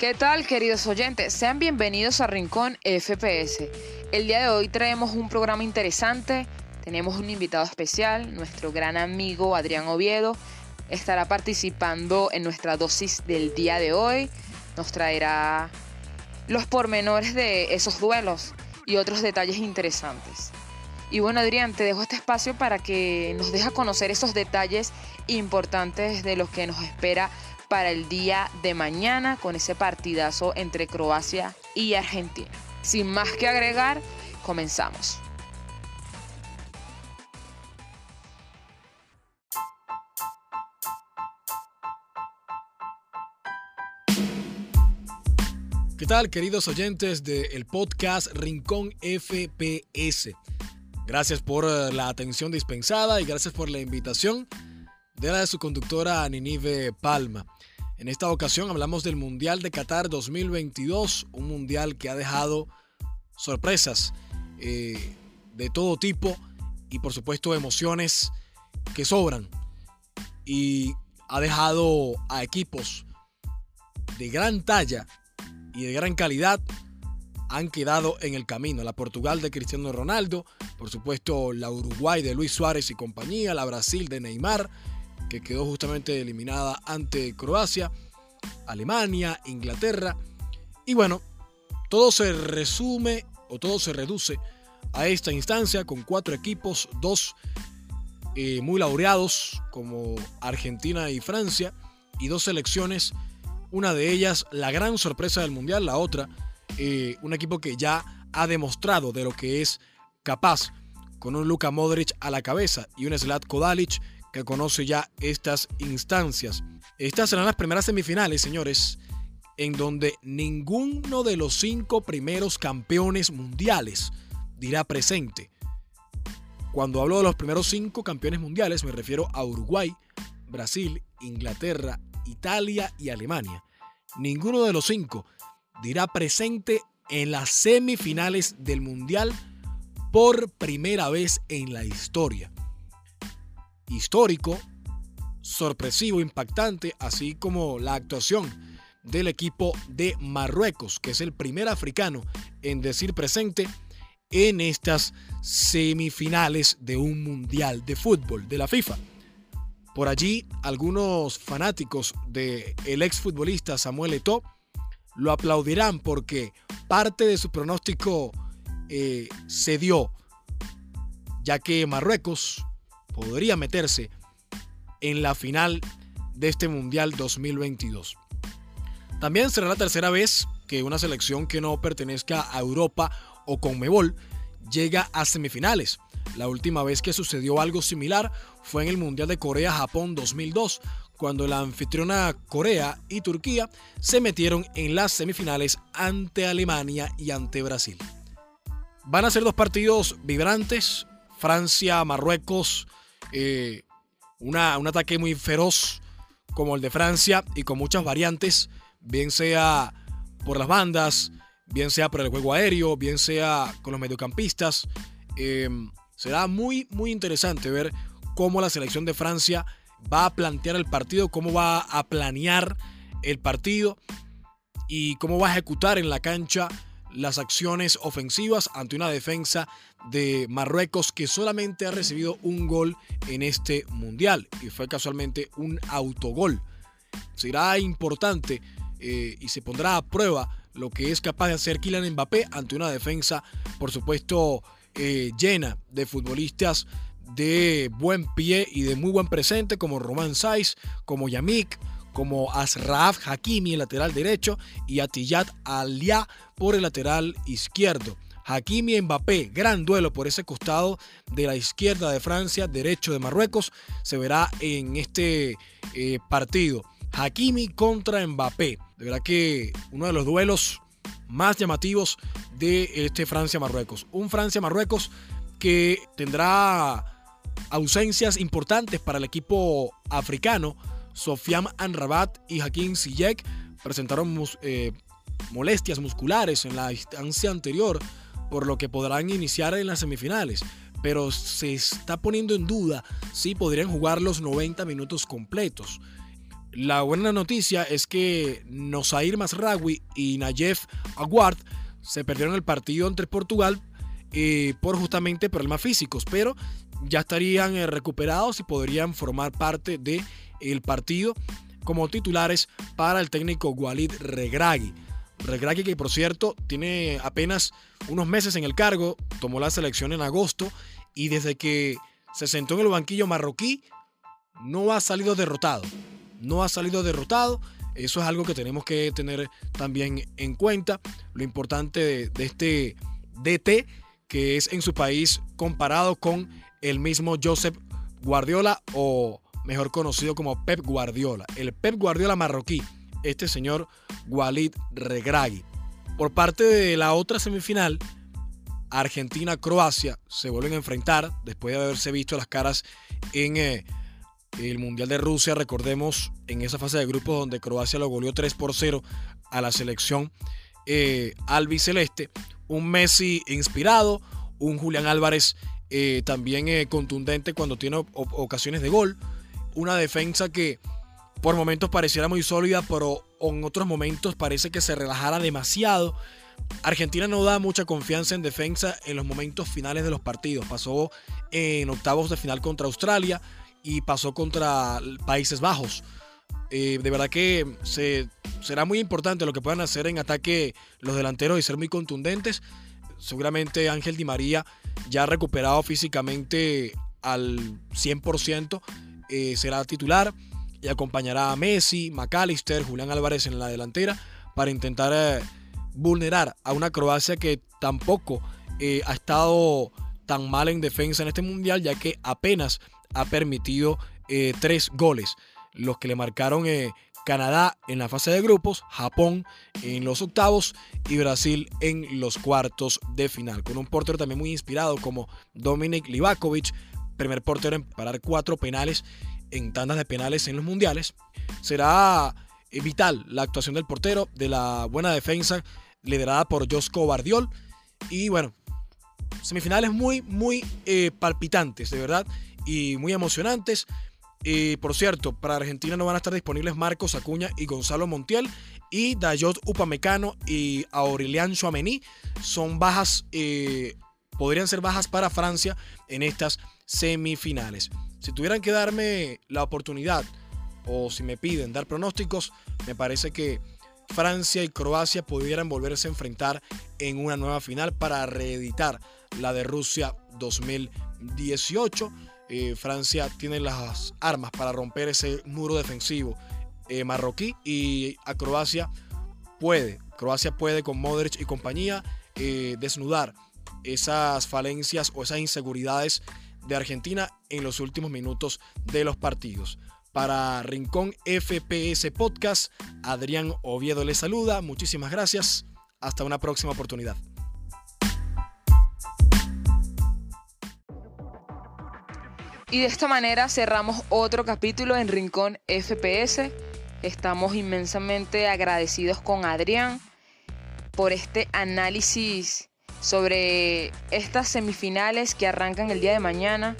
¿Qué tal queridos oyentes? Sean bienvenidos a Rincón FPS. El día de hoy traemos un programa interesante. Tenemos un invitado especial, nuestro gran amigo Adrián Oviedo. Estará participando en nuestra dosis del día de hoy. Nos traerá los pormenores de esos duelos y otros detalles interesantes. Y bueno, Adrián, te dejo este espacio para que nos dejes conocer esos detalles importantes de los que nos espera para el día de mañana con ese partidazo entre Croacia y Argentina. Sin más que agregar, comenzamos. ¿Qué tal, queridos oyentes del podcast Rincón FPS? Gracias por eh, la atención dispensada y gracias por la invitación de la de su conductora Ninive Palma. En esta ocasión hablamos del Mundial de Qatar 2022, un mundial que ha dejado sorpresas eh, de todo tipo y por supuesto emociones que sobran y ha dejado a equipos de gran talla y de gran calidad han quedado en el camino. La Portugal de Cristiano Ronaldo, por supuesto la Uruguay de Luis Suárez y compañía, la Brasil de Neymar, que quedó justamente eliminada ante Croacia, Alemania, Inglaterra. Y bueno, todo se resume o todo se reduce a esta instancia con cuatro equipos, dos eh, muy laureados como Argentina y Francia y dos selecciones, una de ellas la gran sorpresa del Mundial, la otra eh, un equipo que ya ha demostrado de lo que es capaz con un Luka Modric a la cabeza y un Zlatko Dalic que conoce ya estas instancias. Estas serán las primeras semifinales, señores, en donde ninguno de los cinco primeros campeones mundiales dirá presente. Cuando hablo de los primeros cinco campeones mundiales me refiero a Uruguay, Brasil, Inglaterra, Italia y Alemania. Ninguno de los cinco dirá presente en las semifinales del mundial por primera vez en la historia histórico, sorpresivo, impactante, así como la actuación del equipo de Marruecos, que es el primer africano en decir presente en estas semifinales de un mundial de fútbol de la FIFA. Por allí, algunos fanáticos del el exfutbolista Samuel Eto'o lo aplaudirán porque parte de su pronóstico eh, se dio, ya que Marruecos podría meterse en la final de este Mundial 2022. También será la tercera vez que una selección que no pertenezca a Europa o Conmebol llega a semifinales. La última vez que sucedió algo similar fue en el Mundial de Corea-Japón 2002, cuando la anfitriona Corea y Turquía se metieron en las semifinales ante Alemania y ante Brasil. Van a ser dos partidos vibrantes, Francia, Marruecos, eh, un ataque muy feroz como el de Francia y con muchas variantes, bien sea por las bandas, bien sea por el juego aéreo, bien sea con los mediocampistas. Em, será muy, muy interesante ver cómo la selección de Francia va a plantear el partido, cómo va a planear el partido y cómo va a ejecutar en la cancha las acciones ofensivas ante una defensa de Marruecos que solamente ha recibido un gol en este mundial y fue casualmente un autogol. Será importante eh, y se pondrá a prueba lo que es capaz de hacer Kylian Mbappé ante una defensa, por supuesto, eh, llena de futbolistas de buen pie y de muy buen presente como Roman Saiz, como Yamik, como Asraf Hakimi, el lateral derecho, y Atiyat Alia por el lateral izquierdo. Hakimi Mbappé, gran duelo por ese costado de la izquierda de Francia, derecho de Marruecos, se verá en este eh, partido. Hakimi contra Mbappé. De verdad que uno de los duelos más llamativos de este Francia-Marruecos. Un Francia-Marruecos que tendrá ausencias importantes para el equipo africano Sofiam Anrabat y Hakim Ziyech presentaron eh, molestias musculares en la instancia anterior, por lo que podrán iniciar en las semifinales. Pero se está poniendo en duda si podrían jugar los 90 minutos completos. La buena noticia es que Nosair Masraoui y Nayef Aguard se perdieron el partido entre Portugal eh, por justamente problemas físicos, pero ya estarían eh, recuperados y podrían formar parte del el partido como titulares para el técnico Walid Regragui. Regragui que por cierto tiene apenas unos meses en el cargo, tomó la selección en agosto y desde que se sentó en el banquillo marroquí no ha salido derrotado. No ha salido derrotado. Eso es algo que tenemos que tener también en cuenta. Lo importante de, este DT que es en su país comparado con el mismo Joseph Guardiola o mejor conocido como Pep Guardiola. El Pep Guardiola marroquí, este señor Walid Regragui. Por parte de la otra semifinal, Argentina-Croacia se vuelven a enfrentar después de haberse visto las caras en eh, el Mundial de Rusia. Recordemos en esa fase de grupos donde Croacia lo goleó 3 por 0 a la selección eh, albiceleste. Un Messi inspirado, un Julián Álvarez eh, también contundente cuando tiene ocasiones de gol. Una defensa que por momentos pareciera muy sólida, pero en otros momentos parece que se relajara demasiado. Argentina no da mucha confianza en defensa en los momentos finales de los partidos. Pasó en octavos de final contra Australia y pasó contra Países Bajos. Eh, de verdad que se, será muy importante lo que puedan hacer en ataque los delanteros y ser muy contundentes. Seguramente Ángel Di María, ya recuperado físicamente al 100%, eh, será titular y acompañará a Messi, McAllister, Julián Álvarez en la delantera para intentar eh, vulnerar a una Croacia que tampoco eh, ha estado tan mal en defensa en este mundial, ya que apenas ha permitido eh, tres goles, los que le marcaron Canadá en la fase de grupos, Japón en los octavos y Brasil en los cuartos de final, con un portero también muy inspirado como Dominik Livakovic, primer portero en parar cuatro penales en tandas de penales en los mundiales. Será vital la actuación del portero, de la buena defensa liderada por Josco Bardiol. Y bueno, semifinales muy, muy eh, palpitantes, de verdad, y muy emocionantes. Y por cierto, para Argentina no van a estar disponibles Marcos Acuña y Gonzalo Montiel. Y Dayot Upamecano y Aurelian Chouameni son bajas, eh, podrían ser bajas para Francia en estas semifinales. Si tuvieran que darme la oportunidad o si me piden dar pronósticos, me parece que Francia y Croacia pudieran volverse a enfrentar en una nueva final para reeditar la de Rusia 2018. Eh, Francia tiene las armas para romper ese muro defensivo eh, marroquí y a Croacia puede, Croacia puede con Modric y compañía eh, desnudar esas falencias o esas inseguridades de Argentina en los últimos minutos de los partidos. Para Rincón FPS Podcast, Adrián Oviedo le saluda. Muchísimas gracias. Hasta una próxima oportunidad. Y de esta manera cerramos otro capítulo en Rincón FPS. Estamos inmensamente agradecidos con Adrián por este análisis sobre estas semifinales que arrancan el día de mañana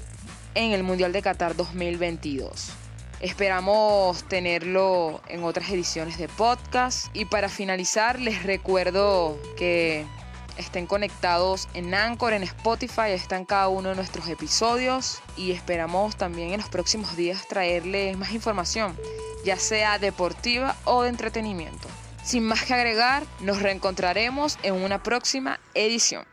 en el Mundial de Qatar 2022. Esperamos tenerlo en otras ediciones de podcast. Y para finalizar, les recuerdo que estén conectados en Anchor, en Spotify, están cada uno de nuestros episodios. Y esperamos también en los próximos días traerles más información, ya sea deportiva o de entretenimiento. Sin más que agregar, nos reencontraremos en una próxima edición.